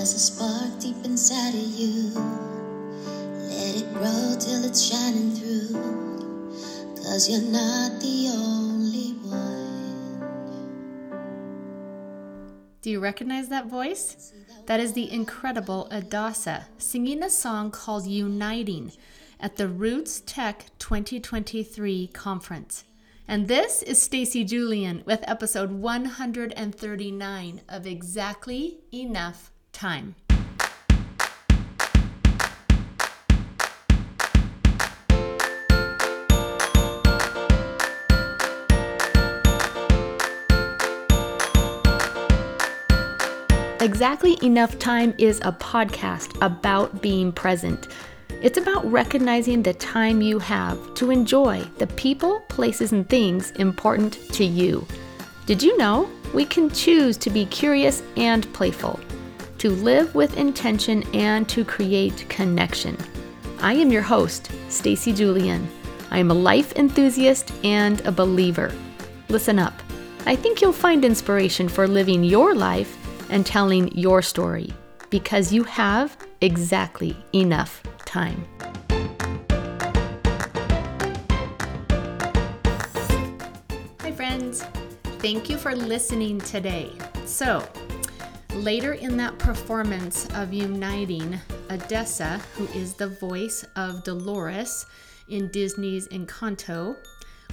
There's a spark deep inside of you. Let it grow till it's shining through. Cause you're not the only one. Do you recognize that voice? That is the incredible Adassa singing a song called Uniting at the Roots Tech 2023 conference. And this is Stacy Julian with episode 139 of Exactly Enough Time. Exactly Enough Time is a podcast about being present. It's about recognizing the time you have to enjoy the people, places, and things important to you. Did you know we can choose to be curious and playful, to live with intention, and to create connection? I am your host, Stacy Julian. I am a life enthusiast and a believer. Listen up. I think you'll find inspiration for living your life and telling your story because you have exactly enough time. Hi, friends. Thank you for listening today. So, later in that performance of Uniting, Adassa, who is the voice of Dolores in Disney's Encanto,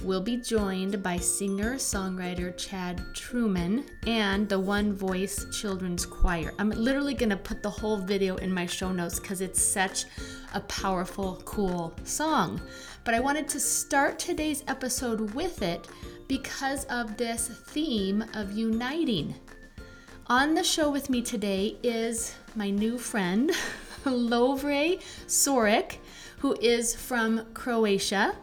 will be joined by singer songwriter Chad Truman and the One Voice Children's Choir. I'm literally going to put the whole video in my show notes because it's such a powerful, cool song. But I wanted to start today's episode with it because of this theme of uniting. On the show with me today is my new friend, Lovre Soric, who is from Croatia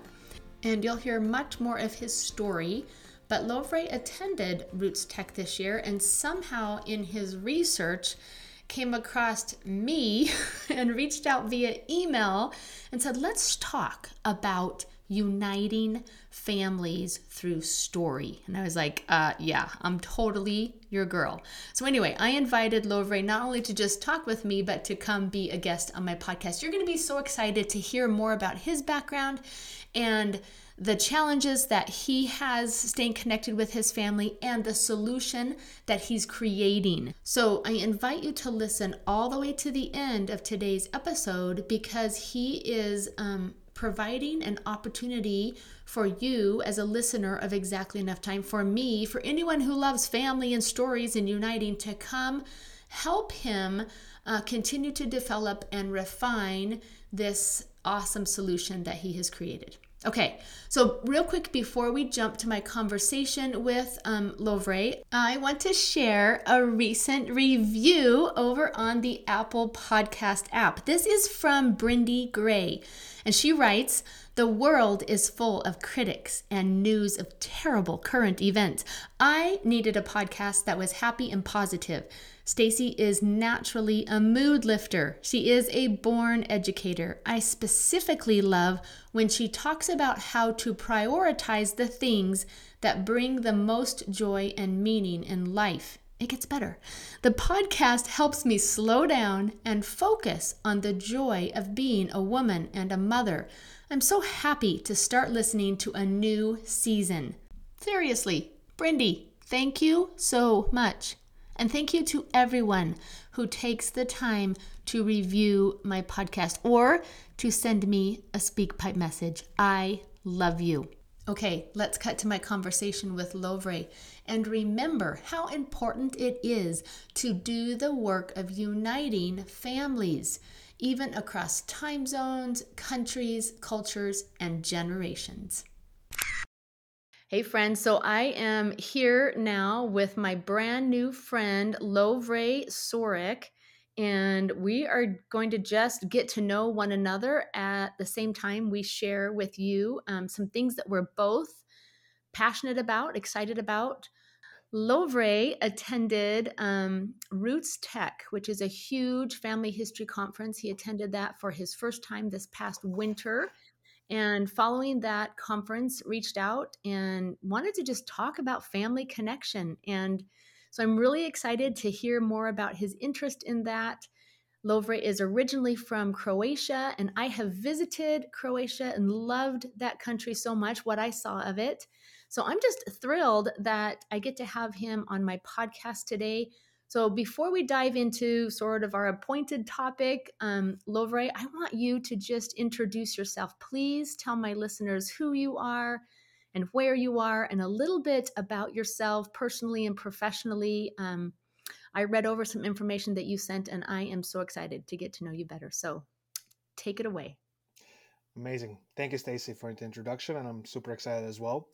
and you'll hear much more of his story. But Lovre attended Roots Tech this year and somehow in his research came across me and reached out via email and said, Let's talk about uniting families through story. And I was like, uh, yeah, I'm totally your girl. So, anyway, I invited Lovre not only to just talk with me, but to come be a guest on my podcast. You're going to be so excited to hear more about his background and the challenges that he has staying connected with his family and the solution that he's creating. So, I invite you to listen all the way to the end of today's episode because he is um, providing an opportunity for you as a listener of exactly enough time for me, for anyone who loves family and stories and uniting to come help him uh, continue to develop and refine this awesome solution that he has created. Okay, so real quick before we jump to my conversation with um, Lovre, I want to share a recent review over on the Apple Podcast app. This is from Brindy Gray, and she writes, the world is full of critics and news of terrible current events. I needed a podcast that was happy and positive. Stacy is naturally a mood lifter. She is a born educator. I specifically love when she talks about how to prioritize the things that bring the most joy and meaning in life. It gets better. The podcast helps me slow down and focus on the joy of being a woman and a mother. I'm so happy to start listening to a new season. Seriously, Brindy, thank you so much. And thank you to everyone who takes the time to review my podcast or to send me a SpeakPipe message. I love you. Okay, let's cut to my conversation with Lovre and remember how important it is to do the work of uniting families even across time zones, countries, cultures, and generations. Hey, friends. So I am here now with my brand new friend, Lovre Soric, and we are going to just get to know one another at the same time we share with you um, some things that we're both passionate about, excited about, Lovre attended um, Roots Tech, which is a huge family history conference. He attended that for his first time this past winter. And following that conference, reached out and wanted to just talk about family connection. And So I'm really excited to hear more about his interest in that. Lovre is originally from Croatia, and I have visited Croatia and loved that country so much, what I saw of it. So I'm just thrilled that I get to have him on my podcast today. So before we dive into sort of our appointed topic, um, Lovre, I want you to just introduce yourself. Please tell my listeners who you are and where you are, and a little bit about yourself personally and professionally. Um, I read over some information that you sent, and I am so excited to get to know you better. So take it away. Amazing. Thank you, Stacy, for the introduction, and I'm super excited as well.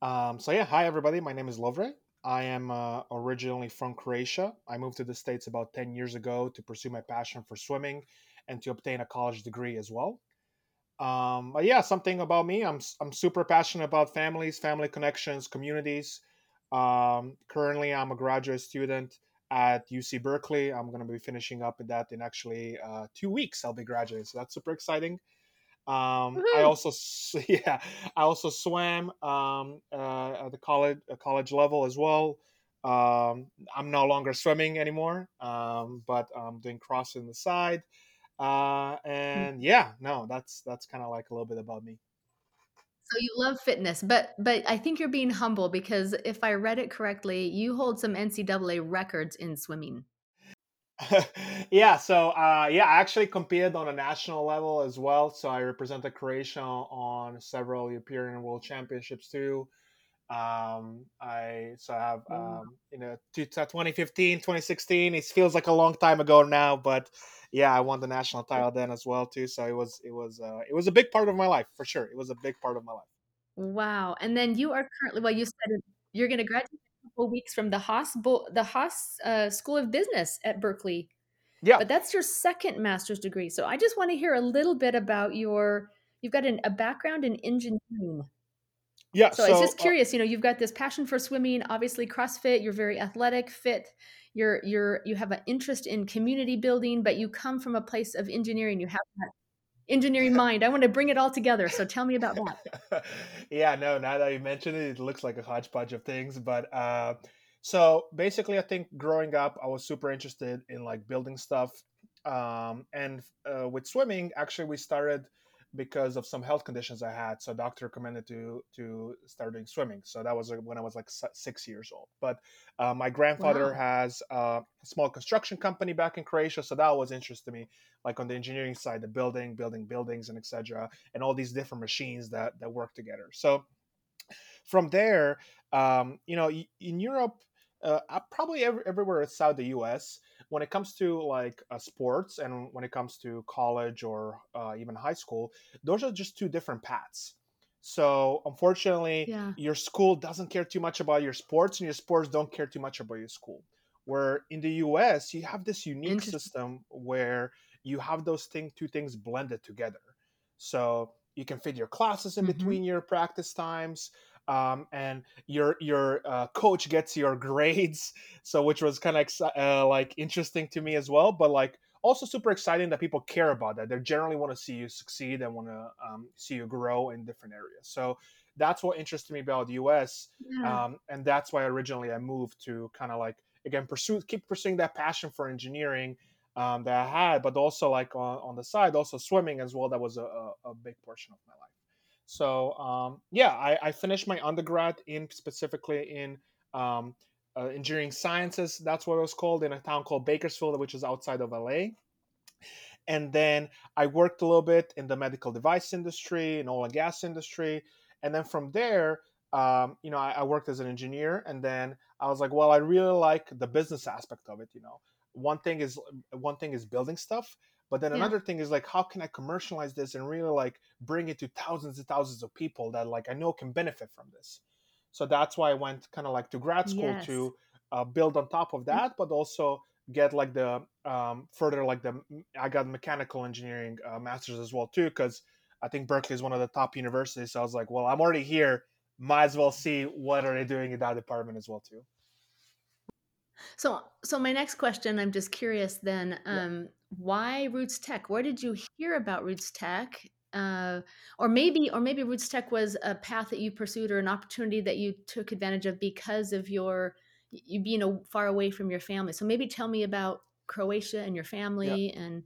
Um, so yeah, hi everybody. My name is Lovre. I am uh, originally from Croatia. I moved to the States about 10 years ago to pursue my passion for swimming and to obtain a college degree as well. Um, but yeah, something about me. I'm I'm super passionate about families, family connections, communities. Um, currently, I'm a graduate student at UC Berkeley. I'm going to be finishing up in that in actually uh, two weeks. I'll be graduating, so that's super exciting. Um, I also yeah, I also swam um, uh, at the college college level as well. Um, I'm no longer swimming anymore, um, but I'm doing cross in the side. Uh, hmm. and yeah, no, that's that's kind of like a little bit about me. So you love fitness, but but I think you're being humble because if I read it correctly, you hold some NCAA records in swimming. yeah, so uh, yeah, I actually competed on a national level as well. So I represented Croatia on several European World Championships too. Um, I so I have um, you know 2015, 2016. It feels like a long time ago now, but yeah, I won the national title then as well too. So it was it was uh, it was a big part of my life for sure. It was a big part of my life. Wow! And then you are currently well. You said you're going to graduate a couple weeks from the Haas the Haas uh, School of Business at Berkeley. Yeah, but that's your second master's degree. So I just want to hear a little bit about your. You've got an, a background in engineering. Yeah. So, so I was just uh curious. Uh, you know, you've got this passion for swimming. Obviously, CrossFit. You're very athletic, fit you're you're you have an interest in community building but you come from a place of engineering you have that engineering mind i want to bring it all together so tell me about that yeah no now that you mentioned it it looks like a hodgepodge of things but uh so basically i think growing up i was super interested in like building stuff um and uh, with swimming actually we started because of some health conditions I had. So doctor recommended to to start doing swimming. So that was when I was like six years old. But uh, my grandfather wow. has a small construction company back in Croatia, so that was interest to me, like on the engineering side, the building, building buildings, and etc., and all these different machines that that work together. So from there, um, you know, in Europe, uh, probably every, everywhere outside the U.S when it comes to like uh, sports and when it comes to college or uh, even high school, those are just two different paths. So unfortunately, yeah. your school doesn't care too much about your sports, and your sports don't care too much about your school. Where in the U.S. you have this unique system where you have those thing two things blended together. So you can fit your classes in mm-hmm. between your practice times um, and your your uh, coach gets your grades so which was kind of uh, like interesting to me as well but like also super exciting that people care about that. They generally want to see you succeed and want to um, see you grow in different areas. So that's what interested me about the us yeah. um, and that's why originally i moved to kind of like again pursue keep pursuing that passion for engineering um, that i had but also like on, on the side also swimming as well that was a, a, a big portion of my life so um, yeah, I, I, finished my undergrad in specifically in um, uh, engineering sciences. That's what it was called in a town called Bakersfield, which is outside of LA. And then I worked a little bit in the medical device industry, in oil and gas industry, and then from there, um, you know, I, I worked as an engineer. And then I was like, well, I really like the business aspect of it. You know, one thing is one thing is building stuff but then yeah. another thing is like, how can I commercialize this and really like bring it to thousands and thousands of people that like I know can benefit from this? So that's why I went kind of like to grad school yes. to uh, build on top of mm. that, but also get like the um, further like the I got mechanical engineering uh, masters as well too because I think Berkeley is one of the top universities. So I was like, well, I'm already here, might as well see what are they doing in that department as well too. So, so my next question, I'm just curious then, um, why Roots Tech? Where did you hear about Roots Tech? Uh, or maybe, or maybe Roots Tech was a path that you pursued or an opportunity that you took advantage of because of your you being a, far away from your family. So maybe tell me about Croatia and your family yeah. and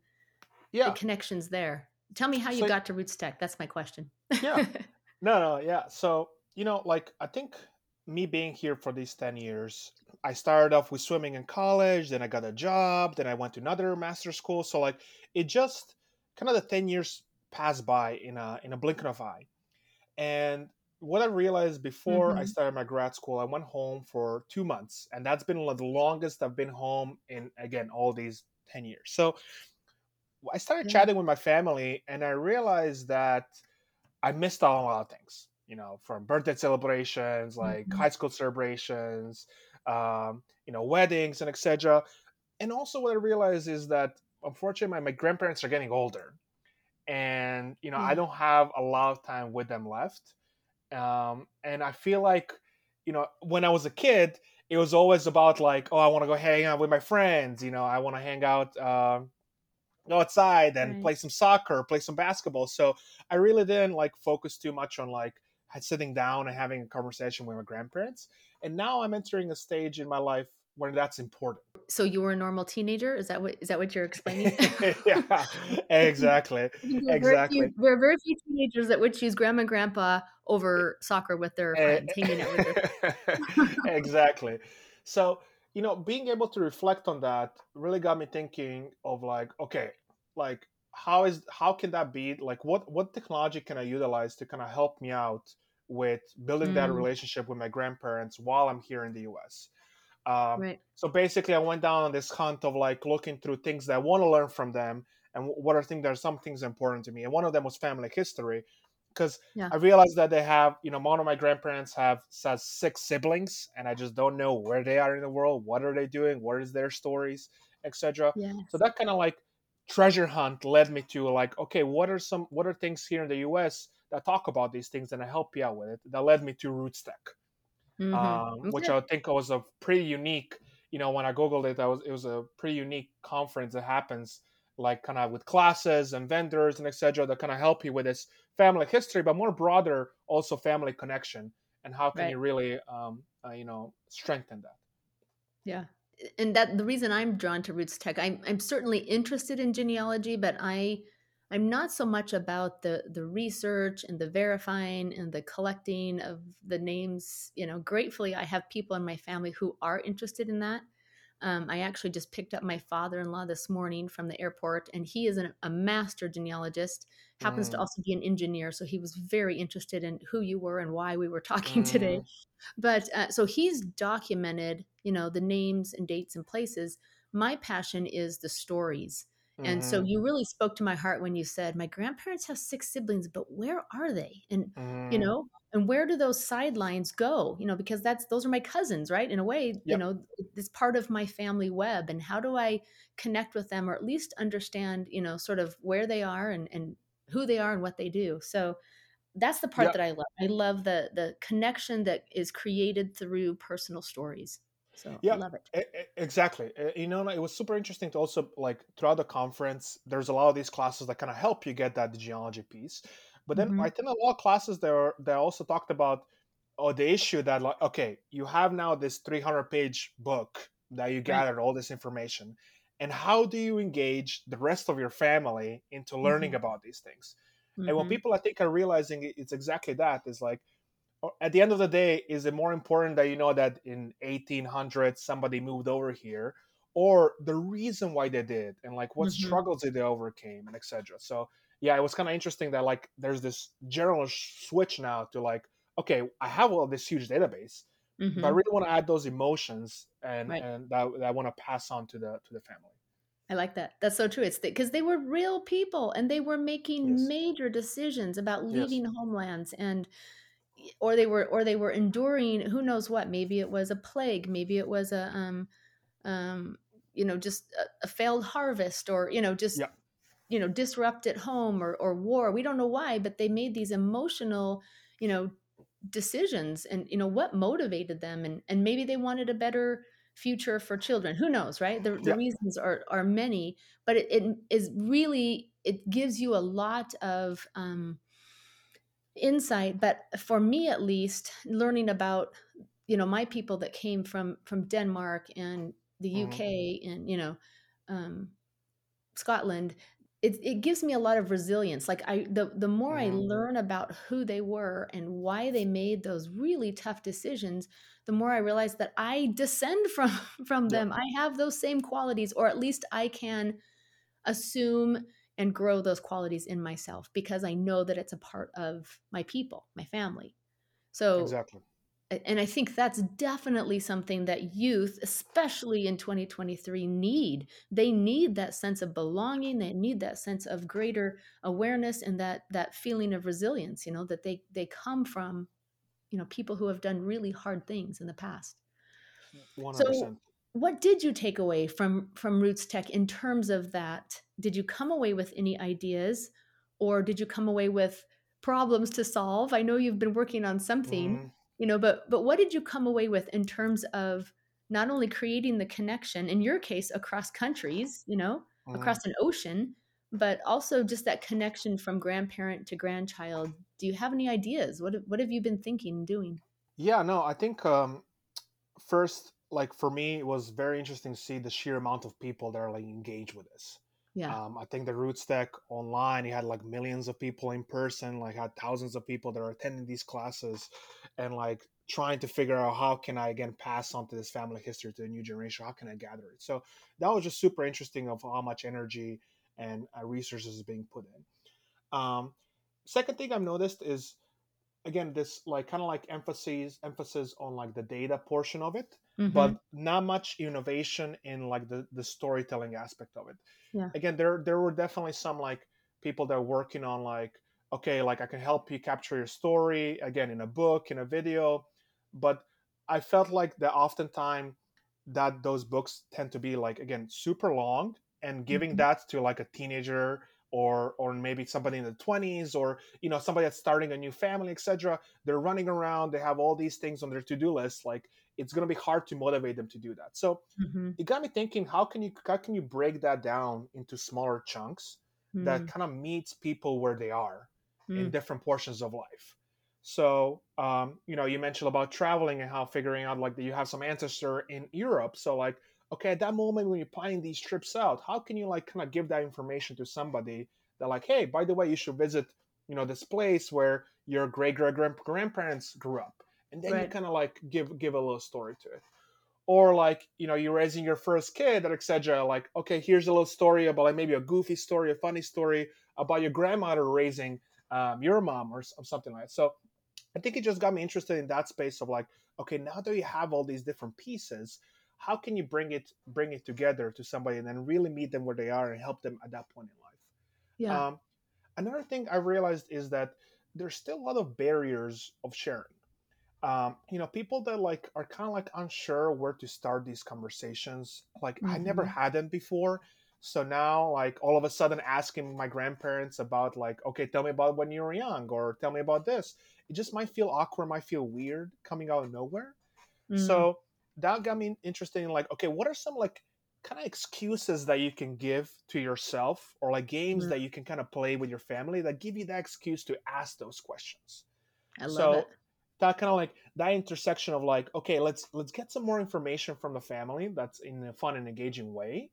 yeah. the connections there. Tell me how you so, got to Roots Tech. That's my question. yeah. No, no, yeah. So, you know, like I think me being here for these 10 years, I started off with swimming in college, then I got a job, then I went to another master school. So like it just kind of the 10 years passed by in a in a blink of an eye. And what I realized before mm-hmm. I started my grad school, I went home for two months, and that's been the longest I've been home in again all these 10 years. So I started yeah. chatting with my family, and I realized that I missed out on a lot of things. You know, from birthday celebrations, like mm-hmm. high school celebrations, um, you know, weddings and etc. And also, what I realized is that unfortunately, my, my grandparents are getting older, and you know, mm-hmm. I don't have a lot of time with them left. Um, and I feel like, you know, when I was a kid, it was always about like, oh, I want to go hang out with my friends. You know, I want to hang out. Uh, go outside and right. play some soccer, play some basketball. So I really didn't like focus too much on like sitting down and having a conversation with my grandparents. And now I'm entering a stage in my life when that's important. So you were a normal teenager? Is that what is that what you're explaining? yeah, exactly. exactly. Few, there are very few teenagers that would choose grandma and grandpa over soccer with their eh, friends, hanging out with exactly. So you know, being able to reflect on that really got me thinking of like, okay, like how is how can that be? Like, what what technology can I utilize to kind of help me out with building mm. that relationship with my grandparents while I'm here in the U.S. Um, right. So basically, I went down on this hunt of like looking through things that I want to learn from them and what are things that are some things important to me. And one of them was family history, because yeah. I realized that they have, you know, one of my grandparents have says six siblings, and I just don't know where they are in the world, what are they doing, what is their stories, etc. Yes. So that kind of like treasure hunt led me to like, okay, what are some what are things here in the U.S. that talk about these things, and I help you out with it. That led me to Roots Tech, mm-hmm. um, okay. which I think was a pretty unique. You know, when I googled it, that was it was a pretty unique conference that happens like kind of with classes and vendors and etc that kind of help you with this family history but more broader also family connection and how can right. you really um, uh, you know strengthen that yeah and that the reason i'm drawn to roots tech I'm, I'm certainly interested in genealogy but i i'm not so much about the the research and the verifying and the collecting of the names you know gratefully i have people in my family who are interested in that um, I actually just picked up my father in law this morning from the airport, and he is an, a master genealogist, happens mm. to also be an engineer. So he was very interested in who you were and why we were talking mm. today. But uh, so he's documented, you know, the names and dates and places. My passion is the stories. And mm-hmm. so you really spoke to my heart when you said, My grandparents have six siblings, but where are they? And, mm. you know, and where do those sidelines go you know because that's those are my cousins right in a way yep. you know it's part of my family web and how do i connect with them or at least understand you know sort of where they are and and who they are and what they do so that's the part yep. that i love i love the the connection that is created through personal stories so yeah, I love it. Exactly. You know, it was super interesting to also like throughout the conference, there's a lot of these classes that kind of help you get that genealogy piece. But then mm-hmm. I think a lot of classes there they also talked about oh the issue that like okay you have now this 300 page book that you gathered right. all this information and how do you engage the rest of your family into learning mm-hmm. about these things mm-hmm. and when people i think are realizing it's exactly that is like at the end of the day is it more important that you know that in 1800 somebody moved over here or the reason why they did and like what mm-hmm. struggles did they overcame and etc so yeah, it was kind of interesting that like there's this general switch now to like, okay, I have all this huge database, mm-hmm. but I really want to add those emotions and right. and that, that I want to pass on to the to the family. I like that. That's so true. It's because they were real people and they were making yes. major decisions about leaving yes. homelands and or they were or they were enduring who knows what. Maybe it was a plague. Maybe it was a um um you know just a, a failed harvest or you know just yeah you know disrupt at home or, or war we don't know why but they made these emotional you know decisions and you know what motivated them and and maybe they wanted a better future for children who knows right the, the yeah. reasons are are many but it, it is really it gives you a lot of um insight but for me at least learning about you know my people that came from from denmark and the uk and you know um, scotland it, it gives me a lot of resilience. Like i the, the more i Mhm. learn about who they were and why they made those really tough decisions the more i realize that i descend from from them. I have those same qualities or at least i can assume and grow those qualities in myself because i know that it's a part of my people my family so Exactly. and I think that's definitely something that youth, especially in 2023, need. They need that sense of belonging. They need that sense of greater awareness and that that feeling of resilience. You know that they they come from, you know, people who have done really hard things in the past. One hundred So, percent. What did you take away from from Roots Tech in terms of that? Did you come away with any ideas, or did you come away with problems to solve? I know you've been working on something Mhm. you know but but what did you come away with in terms of not only creating the connection in your case across countries you know Mhm. across an ocean but also just that connection from grandparent to grandchild do you have any ideas what what have you been thinking and doing Yeah, no, I think um, first, like for me, it was very interesting to see the sheer amount of people that are like engaged with this. yeah Um, I think the Roots Tech online, you had like millions of people in person, like had thousands of people that are attending these classes, and like trying to figure out how can I again pass on to this family history to the new generation? How can I gather it? So that was just super interesting of how much energy and uh, resources is being put in. Um, second thing I've noticed is again this like kind of like emphasis emphasis on like the data portion of it Mhm. but not much innovation in like the the storytelling aspect of it Yeah. again there there were definitely some like people that are working on like okay like i can help you capture your story again in a book in a video but i felt like that oftentimes that those books tend to be like again super long and giving Mhm. that to like a teenager or or maybe somebody in the 20s or you know somebody that's starting a new family etc they're running around they have all these things on their to-do list like it's going to be hard to motivate them to do that so Mhm. it got me thinking how can you how can you break that down into smaller chunks that Mm. kind of meets people where they are in Mm. different portions of life so um, you know you mentioned about traveling and how figuring out like that you have some ancestor in europe so like okay at that moment when you're planning these trips out how can you like kind of give that information to somebody that like hey by the way you should visit you know this place where your great great grandparents grew up and then you kind of like give give a little story to it. Or like you know you're raising your first kid etc like okay here's a little story about like maybe a goofy story a funny story about your grandmother raising um, your mom or, or something like that. So i think it just got me interested in that space of like okay now that you have all these different pieces how can you bring it bring it together to somebody and then really meet them where they are and help them at that point in life? Yeah. Um, another thing i realized is that there's still a lot of barriers of sharing. Um, you know people that like are kind of like unsure where to start these conversations like i never Mhm. had them before. So now like all of a sudden asking my grandparents about like okay tell me about when you were young or tell me about this it just might feel awkward might feel weird coming out of nowhere. Mm. so that got me interested in like okay what are some like kind of excuses that you can give to yourself or like games Mm. that you can kind of play with your family that give you that excuse to ask those questions i love so it that kind of like that intersection of like okay let's let's get some more information from the family that's in a fun and engaging way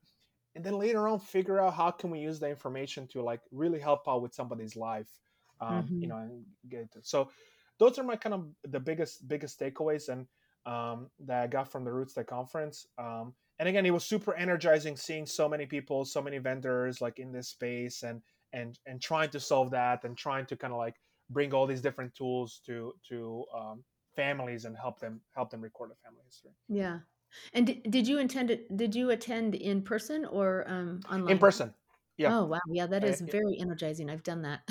and then later on figure out how can we use the information to like really help out with somebody's life um, you Mhm. know and get it so those are my kind of the biggest biggest takeaways and um, that i got from the roots Tech conference. Um, and again it was super energizing seeing so many people so many vendors like in this space and and and trying to solve that and trying to kind of like bring all these different tools to to um, families and help them help them record a family history. Yeah. And did, did you intend it did you attend in person or um online? in person. Yeah. Oh wow. Yeah that is very energizing. I've done that.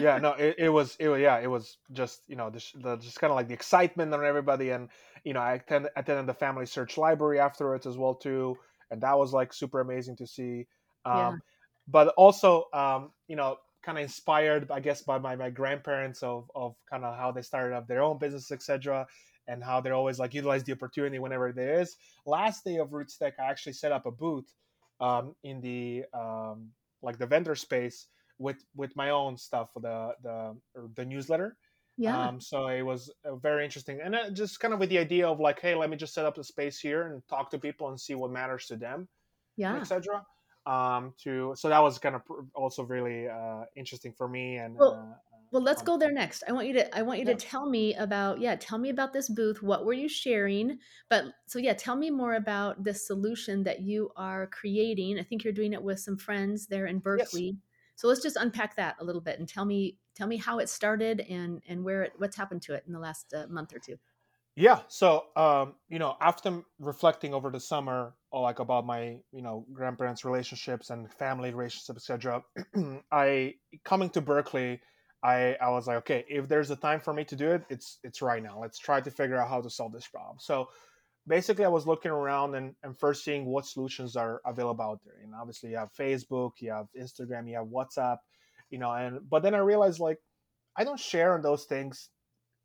Yeah no it, it was it was yeah it was just you know the, the just kind of like the excitement on everybody and you know i attend, attended the family search library afterwards as well too and that was like super amazing to see um Yeah. but also um you know kind of inspired i guess by my, my grandparents of of kind of how they started up their own business etc and how they're always like utilize the opportunity whenever there is last day of roots tech i actually set up a booth um in the um like the vendor space with with my own stuff the the or the newsletter Yeah. Um, so it was uh, very interesting, and uh, just kind of with the idea of like, hey, let me just set up a space here and talk to people and see what matters to them, Yeah. etc. Um, to so that was kind of also really uh, interesting for me. And Well, uh, Well, let's go there next. I want you to I want you Yeah. to tell me about yeah, tell me about this booth. What were you sharing? But so yeah, tell me more about this solution that you are creating. I think you're doing it with some friends there in yes. So let's just unpack that a little bit and tell me tell me how it started and and where it what's happened to it in the last uh, month or two. Yeah. So, um, you know, after reflecting over the summer, or like about my, you know, grandparents' relationships and family relationships, etc., I coming to Berkeley, I I was like, okay, if there's a time for me to do it, it's it's right now. Let's try to figure out how to solve this problem. So, basically, I was looking around and and first seeing what solutions are available out there. And obviously, you have Facebook, you have Instagram, you have WhatsApp, you know, and but then I realized like I don't share on those things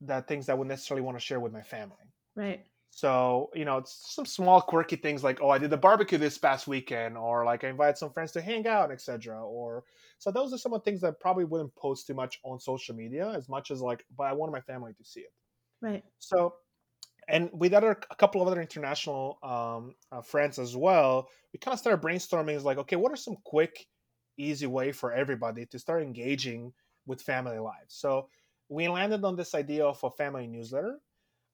that things I would necessarily want to share with my family. Right. So, you know, it's some small quirky things like, oh, I did the barbecue this past weekend, or like I invited some friends to hang out, etc. Or so those are some of the things that probably wouldn't post too much on social media as much as like, but I want my family to see it. Right. So, and with other a couple of other international um, uh, friends as well, we kind of started brainstorming. Is like, okay, what are some quick, easy way for everybody to start engaging with family lives? So we landed on this idea of a family newsletter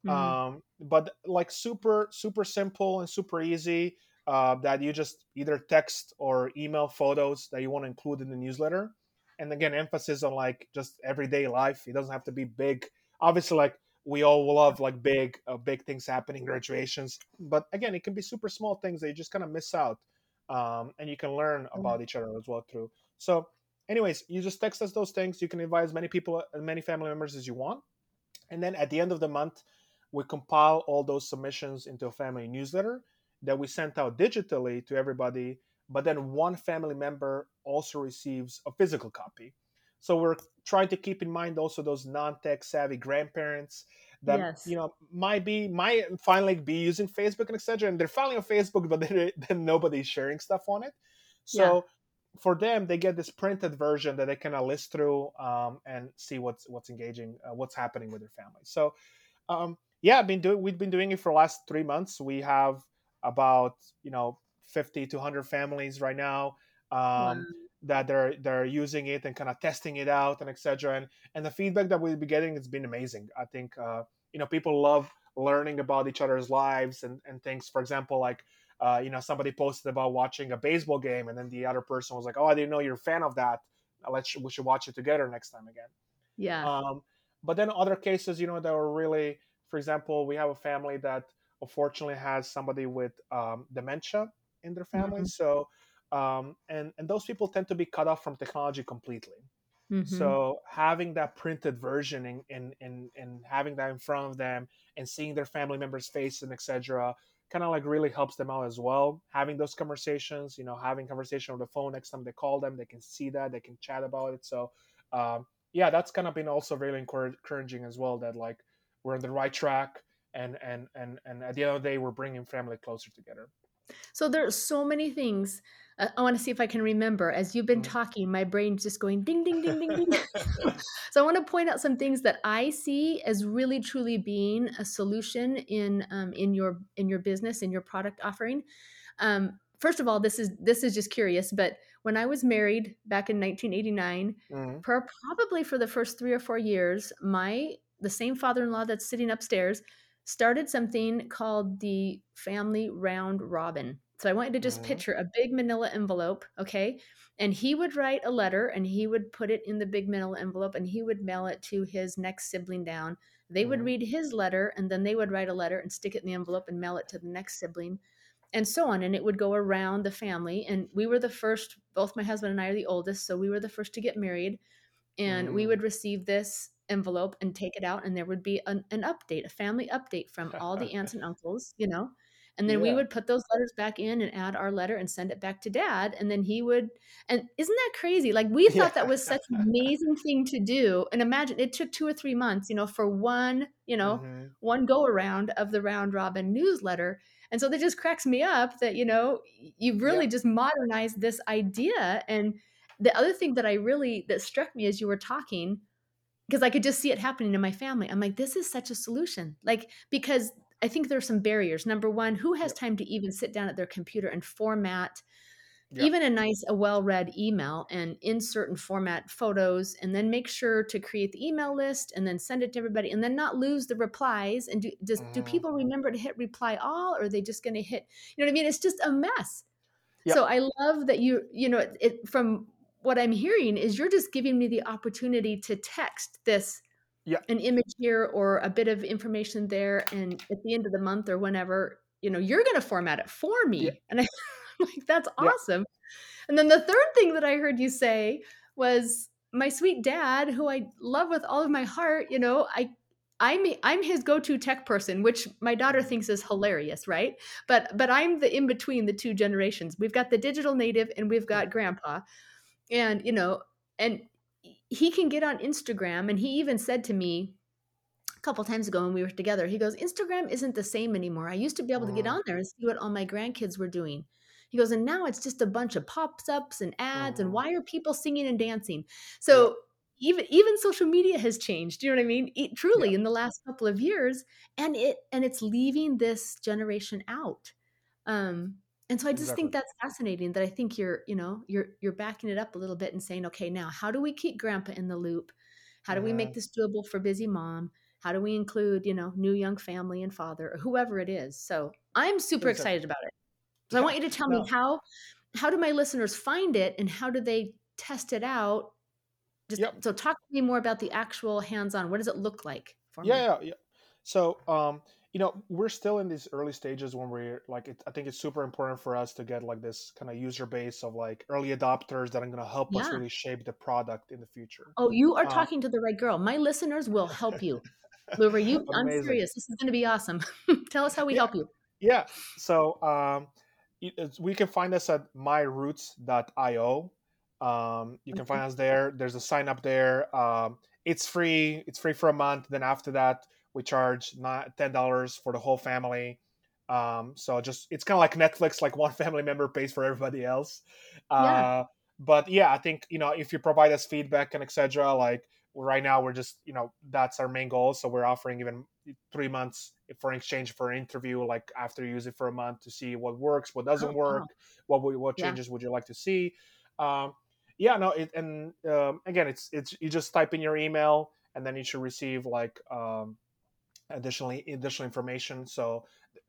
Mhm. um, but like super super simple and super easy uh, that you just either text or email photos that you want to include in the newsletter and again emphasis on like just everyday life it doesn't have to be big obviously like we all love like big uh, big things happening graduations but again it can be super small things that you just kind of miss out um, and you can learn about each other as well through. So anyways you just text us those things. You can invite as many people as many family members as you want and then at the end of the month we compile all those submissions into a family newsletter that we sent out digitally to everybody but then one family member also receives a physical copy so we're trying to keep in mind also those non-tech savvy grandparents that Yes. you know might be might finally be using facebook and etc and they're finally on facebook but then, nobody's sharing stuff on it. So for them they get this printed version that they kind of list through um, and see what's what's engaging uh, what's happening with their family. So um, yeah i've been doing we've been doing it for the last three months. We have about you know 50 to 100 families right now. Wow. That they're they're using it and kind of testing it out and etc and and the feedback that we'll be getting has been amazing i think uh, you know people love learning about each other's lives and and things for example like uh, you know somebody posted about watching a baseball game and then the other person was like oh i didn't know you're a fan of that let's we should watch it together next time again Yeah. um, but then other cases, you know, that were really, for example, we have a family that unfortunately has somebody with um, dementia in their family. Mhm. So, um, and and those people tend to be cut off from technology completely. Mhm. So having that printed version and and and, and having that in front of them and seeing their family members' faces and etc. kind of like really helps them out as well. Having those conversations, you know, having conversation on the phone next time they call them, they can see that, they can chat about it. So um, yeah, that's kind of been also really encouraging as well. That like we're on the right track, and and and and at the end of the day, we're bringing family closer together. So there are so many things. Uh, I want to see if I can remember. As you've been Mhm. talking, my brain's just going ding, ding, ding, ding, ding. so I want to point out some things that I see as really, truly being a solution in um, in your in your business in your product offering. Um, first of all, this is this is just curious, but when I was married back in 1989, Mhm. per, probably for the first three or four years, my the same father-in-law that's sitting upstairs started something called the family round robin. So I want you to just Mhm. picture a big manila envelope, okay? And he would write a letter and he would put it in the big manila envelope and he would mail it to his next sibling down. They would Mhm. read his letter and then they would write a letter and stick it in the envelope and mail it to the next sibling and so on and it would go around the family and we were the first both my husband and I are the oldest so we were the first to get married and we Mm. would receive this envelope and take it out and there would be an, an update a family update from all the aunts and uncles you know and then we would put those letters back in and add our letter and send it back to dad and then he would and isn't that crazy like we thought that was such an amazing thing to do and imagine it took two or three months you know for one you know Mhm. one go around of the round robin newsletter and so that just cracks me up that you know you've really Yep. just modernized this idea and the other thing that i really that struck me as you were talking because I could just see it happening in my family. I'm like, this is such a solution. Like, because I think there are some barriers. Number one, who has time to even sit down at their computer and format Yeah. even a nice, a well read email and insert and format photos and then make sure to create the email list and then send it to everybody and then not lose the replies? And do, does, do Mhm. people remember to hit reply all or are they just going to hit, you know what I mean? It's just a mess. So I love that you, you know, it, it from what I'm hearing is you're just giving me the opportunity to text this Yeah. an image here or a bit of information there and at the end of the month or whenever you know you're going to format it for me Yeah. and I, am like that's Yeah. awesome and then the third thing that i heard you say was my sweet dad who i love with all of my heart you know i I'm, I'm his go-to tech person which my daughter thinks is hilarious right but but i'm the in between the two generations we've got the digital native and we've got grandpa and you know and he can get on instagram and he even said to me a couple times ago when we were together he goes instagram isn't the same anymore. I used to be able to get Mhm. on there and see what all my grandkids were doing. He goes and now it's just a bunch of pops-ups and ads and Mhm. why are people singing and dancing? So even even social media has changed do you know what i mean? It, truly in the last couple of years and it and it's leaving this generation out. Um and so i just think that's fascinating that i think you're you know you're you're backing it up a little bit and saying okay now how do we keep grandpa in the loop? How do we make this doable for busy mom? How do we include you know new young family and father or whoever it is? So i'm super Exactly. excited about it. So i want you to tell me how how do my listeners find it and how do they test it out? Just Yep. so talk to me more about the actual hands-on. What does it look like for Yeah, me? yeah, yeah. So, um, you know, we're still in these early stages when we're like, it, I think it's super important for us to get like this kind of user base of like early adopters that are going to help us really shape the product in the future. oh you are Um, talking to the right girl my listeners will help you Lovre, you i'm serious this is going to be awesome tell us how we Yeah, help you yeah. So, um, we can find us at myroots.io. Um, you can find us there. There's a sign up there. Um, it's free. It's free for a month. Then after that, we charge not ten dollars for the whole family. Um, so just it's kind of like Netflix. Like one family member pays for everybody else. yeah Uh, but yeah, I think you know if you provide us feedback and etc. Like right now, we're just you know that's our main goal. So we're offering even three months for an exchange for an interview. Like after you use it for a month to see what works, what oh doesn't work, wow what what yeah changes would you like to see. Um, yeah, no, it, and um, again, it's it's you just type in your email and then you should receive like um, additionally additional information. So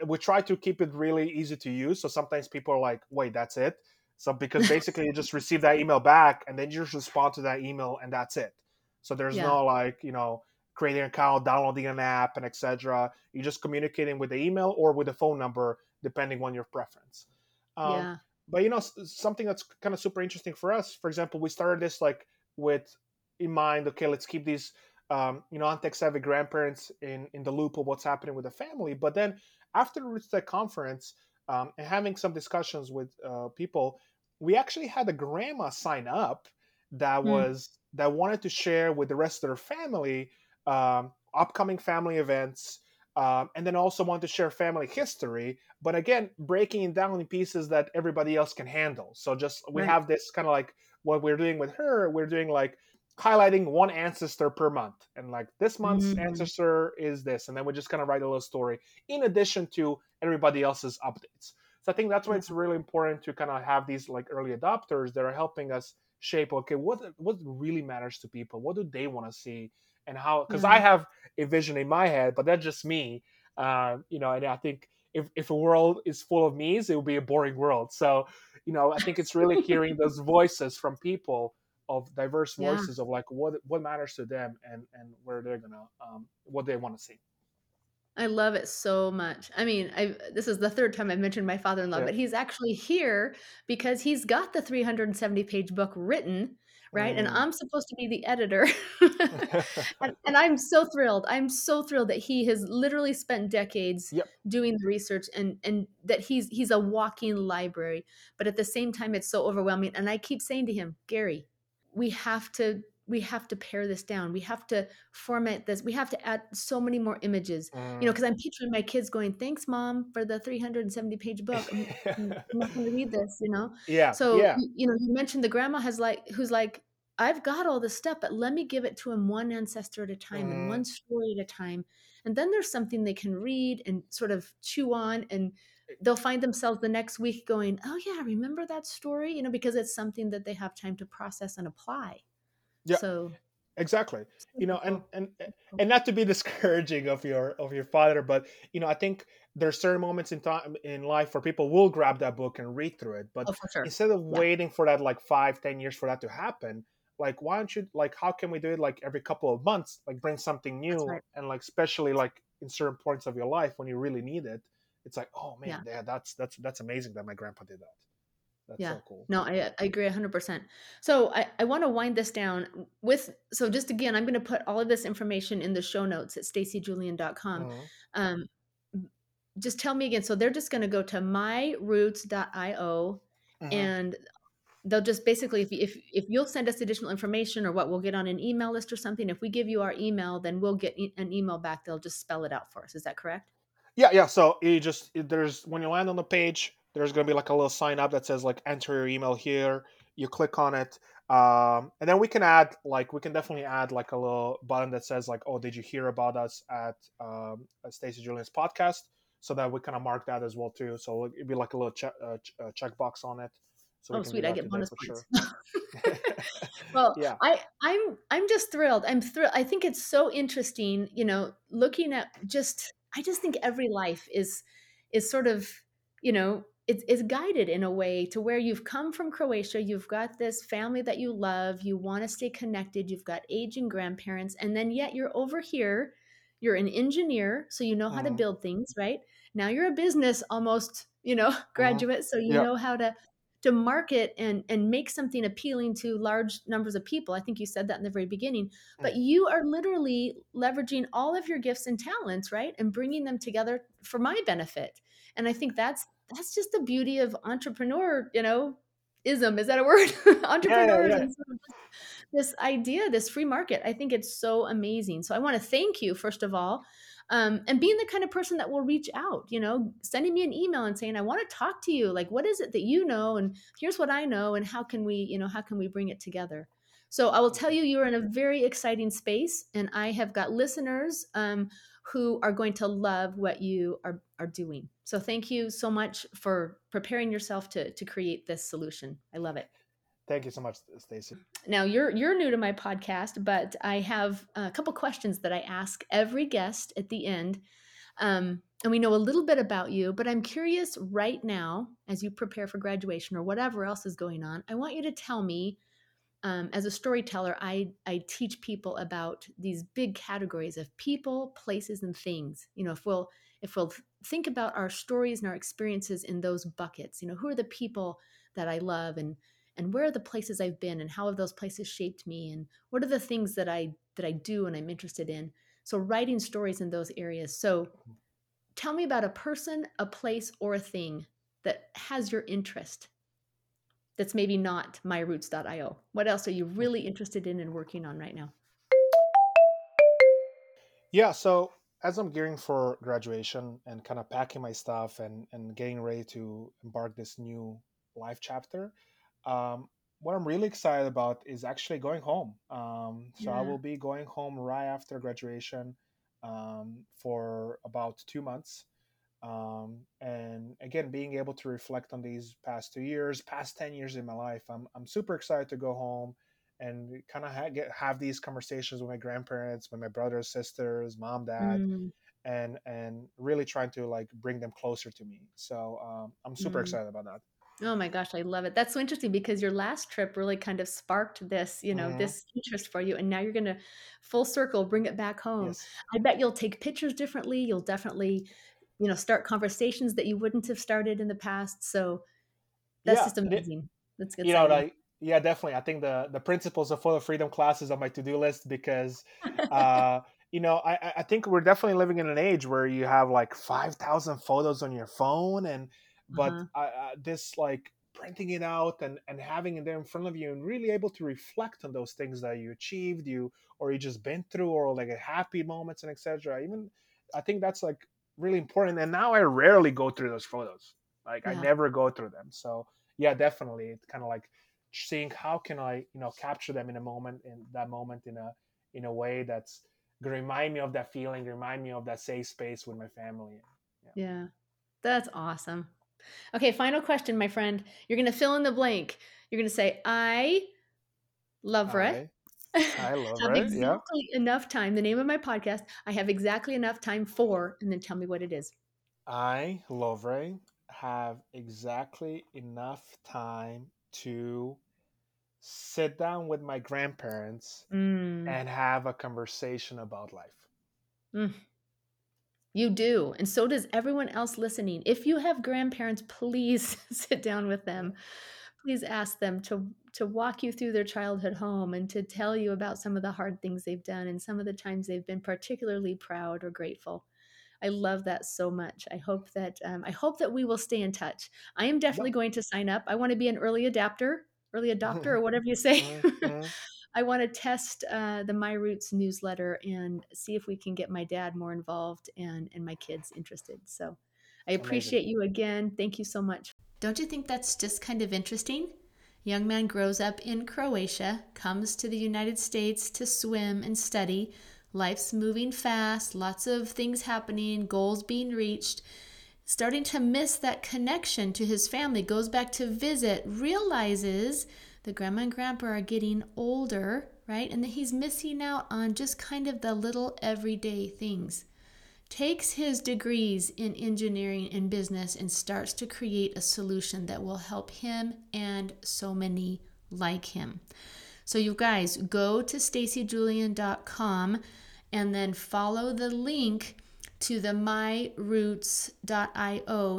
we try to keep it really easy to use. So sometimes people are like, "Wait, that's it." So because basically you just receive that email back and then you just respond to that email and that's it. So there's yeah no like you know creating an account, downloading an app, and etc. You're just communicating with the email or with the phone number depending on your preference. Um, yeah but you know something that's kind of super interesting for us for example we started this like with in mind okay let's keep these um, you know on tech savvy grandparents in in the loop of what's happening with the family but then after the Roots Tech conference um, and having some discussions with uh, people we actually had a grandma sign up that Hmm. was that wanted to share with the rest of their family um, upcoming family events um, and then also want to share family history but again breaking it down in pieces that everybody else can handle so just we right have this kind of like what we're doing with her we're doing like highlighting one ancestor per month and like this month's Mm. ancestor is this and then we're just kind of write a little story in addition to everybody else's updates. So i think that's why it's really important to kind of have these like early adopters that are helping us shape okay what what really matters to people? What do they want to see? And how because yeah i have a vision in my head but that's just me uh, you know and i think if, if a world is full of me's it would be a boring world. So you know i think it's really hearing those voices from people of diverse yeah voices of like what what matters to them and and where they're gonna um what they want to see I love it so much. I mean, I this is the third time I've mentioned my father-in-law, yeah but he's actually here because he's got the 370 page book written, right? And mm. I'm supposed to be the editor. and, and I'm so thrilled. I'm so thrilled that he has literally spent decades yep doing the research and and that he's he's a walking library. But at the same time, it's so overwhelming. And I keep saying to him, Gary, we have to we have to pare this down we have to format this we have to add so many more images you know Mm. because i'm picturing my kids going thanks mom for the 370 page book i'm, not going to read this you know yeah so yeah you, you know you mentioned the grandma has like who's like I've got all this stuff, but let me give it to them one ancestor at a time and Mhm. one story at a time. And then there's something they can read and sort of chew on and they'll find themselves the next week going, "Oh yeah, remember that story?" You know, because it's something that they have time to process and apply. Yeah. So exactly you know and and and not to be discouraging of your of your father but you know i think there's certain moments in time in life where people will grab that book and read through it but Oh, sure. instead of Yeah. waiting for that like five ten years for that to happen like why don't you like how can we do it like every couple of months like bring something new right. and like especially like in certain points of your life when you really need it it's like oh man Yeah. yeah that's that's that's amazing that my grandpa did that that's Yeah. so cool No, I, I agree 100%. So I, I want to wind this down with, so just again, I'm going to put all of this information in the show notes at stacyjulian.com. Mhm. Um, just tell me again. So they're just going to go to myroots.io Mhm. and they'll just basically, if, if, if you'll send us additional information or what we'll get on an email list or something, if we give you our email, then we'll get e- an email back. They'll just spell it out for us. Is that correct? Yeah, yeah. So you just there's when you land on the page, there's gonna be like a little sign up that says like enter your email here. You click on it, um, and then we can add like we can definitely add like a little button that says like oh did you hear about us at um, at Stacy Julian's podcast, so that we kind of mark that as well too. So it'd be like a little check uh, ch- uh, checkbox on it. So Oh, sweet. I get bonus points. sure. well yeah. i i'm i'm just thrilled i'm thrilled i think it's so interesting you know looking at just i just think every life is is sort of you know it's, it's guided in a way to where you've come from croatia you've got this family that you love you want to stay connected you've got aging grandparents and then yet you're over here you're an engineer so you know how to Mhm. build things right now you're a business almost you know graduate so you Yeah. know how to to market and and make something appealing to large numbers of people. I think you said that in the very beginning. Mm. But you are literally leveraging all of your gifts and talents right and bringing them together for my benefit. And i think that's that's just the beauty of entrepreneur you know ism is that a word? Yeah, yeah, entrepreneurs yeah. and sort of this, this idea this free market i think it's so amazing. So i want to thank you first of all um, and being the kind of person that will reach out you know sending me an email and saying i want to talk to you. Like what is it that you know and here's what i know and how can we you know how can we bring it together? So i will tell you you're in a very exciting space and i have got listeners um, who are going to love what you are, are doing so thank you so much for preparing yourself to to create this solution i love it Thank you so much, Stacy. now you're you're new to my podcast, but I have a couple questions that I ask every guest at the end. Um, and we know a little bit about you, but I'm curious right now, as you prepare for graduation or whatever else is going on, I want you to tell me. Um, as a storyteller, I I teach people about these big categories of people, places, and things. You know, if we'll if we'll think about our stories and our experiences in those buckets, you know, who are the people that I love and and where are the places I've been and how have those places shaped me and what are the things that I that I do and I'm interested in. So writing stories in those areas. So tell me about a person, a place or a thing that has your interest. That's maybe not myroots.io. What else are you really interested in and working on right now? Yeah, so as I'm gearing for graduation and kind of packing my stuff and, and getting ready to embark this new life chapter, um, what I'm really excited about is actually going home. Um, so I will be going home right after graduation um, for about two months. Um, and again, being able to reflect on these past two years, past 10 years in my life, I'm, I'm super excited to go home and kind of ha- get have these conversations with my grandparents, with my brothers, sisters, mom, dad, Mm, and and really trying to like bring them closer to me. So um, I'm super mm. excited about that. Oh my gosh, I love it. That's so interesting because your last trip really kind of sparked this, you know, hmm this interest for you. And now you're going to full circle bring it back home. Yes. I bet you'll take pictures differently. You'll definitely, you know, start conversations that you wouldn't have started in the past. So that's Yeah. just amazing. That's you know, like yeah, definitely. I think the the principles of photo freedom classes on my to do list because uh, you know, I I- I think we're definitely living in an age where you have like five thousand photos on your phone, and but Uh-huh. I, I, this like printing it out and and having it there in front of you and really able to reflect on those things that you achieved, you or you just been through, or like happy moments and etc. Even I think that's like really important. And now I rarely go through those photos. Like I never go through them. So yeah, definitely, it's kind of like seeing how can I, you know, capture them in a moment in that moment in a in a way that's gonna remind me of that feeling, remind me of that safe space with my family. Yeah. yeah. That's awesome. Okay, final question, my friend. You're gonna fill in the blank. You're gonna say, I love I, I love have it. exactly Yeah. enough time. The name of my podcast, I have exactly enough time for, and then tell me what it is. I, Lovre, have exactly enough time to sit down with my grandparents Mm, and have a conversation about life. mm. You do. And so does everyone else listening. If you have grandparents, please sit down with them. Please ask them to to walk you through their childhood home and to tell you about some of the hard things they've done and some of the times they've been particularly proud or grateful. I love that so much. I hope that um, I hope that we will stay in touch. I am definitely Yep. going to sign up. I want to be an early adapter, early adopter, or whatever you say. Mhm, mhm. I want to test uh, the My Roots newsletter and see if we can get my dad more involved and and my kids interested. So I Amazing. appreciate you again. Thank you so much. Don't you think that's just kind of interesting? Young man grows up in Croatia, comes to the United States to swim and study. Life's moving fast, lots of things happening, goals being reached. Starting to miss that connection to his family, goes back to visit, realizes the grandma and grandpa are getting older, right? And that he's missing out on just kind of the little everyday things takes his degrees in engineering and business and starts to create a solution that will help him and so many like him. So, you guys go to stacyjulian.com and then follow the link to the myroots.io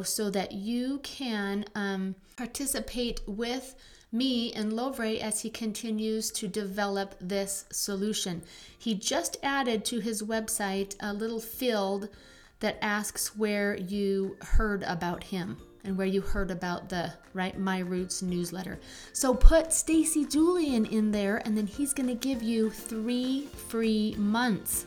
so that you can um, participate with me and Lovre as he continues to develop this solution. He just added to his website a little field that asks where you heard about him and where you heard about the right My Roots newsletter. So put Stacy Julian in there and then he's going to give you 3 free months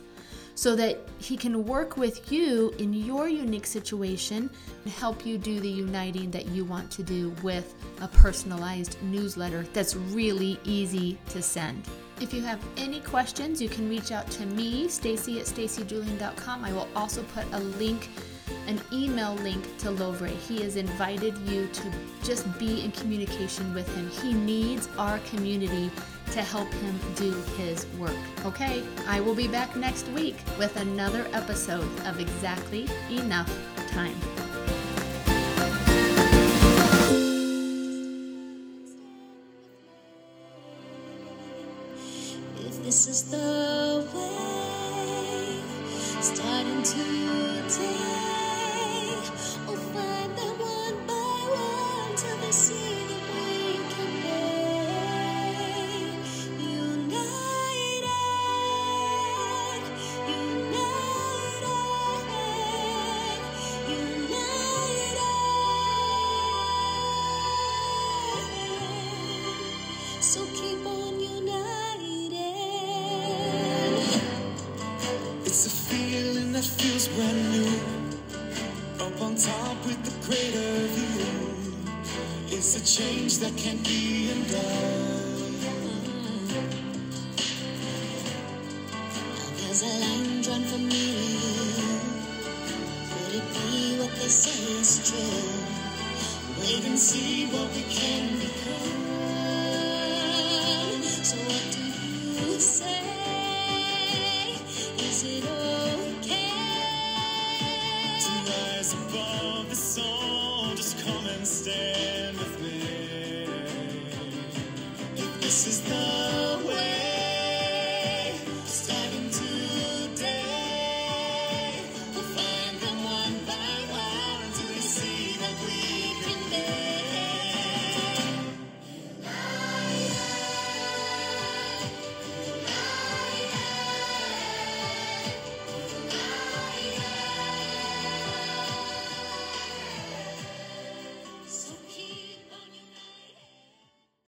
so that he can work with you in your unique situation and help you do the uniting that you want to do with a personalized newsletter that's really easy to send. If you have any questions, you can reach out to me, Stacy at stacyjulian.com. I will also put a link, an email link to Lovre. He has invited you to just be in communication with him. He needs our community to help him do his work. Okay, I will be back next week with another episode of Exactly Enough Time. If this is the way, starting So keep on uniting. It's a feeling that feels brand new. Up on top with the greater view. It's a change that can't be undone.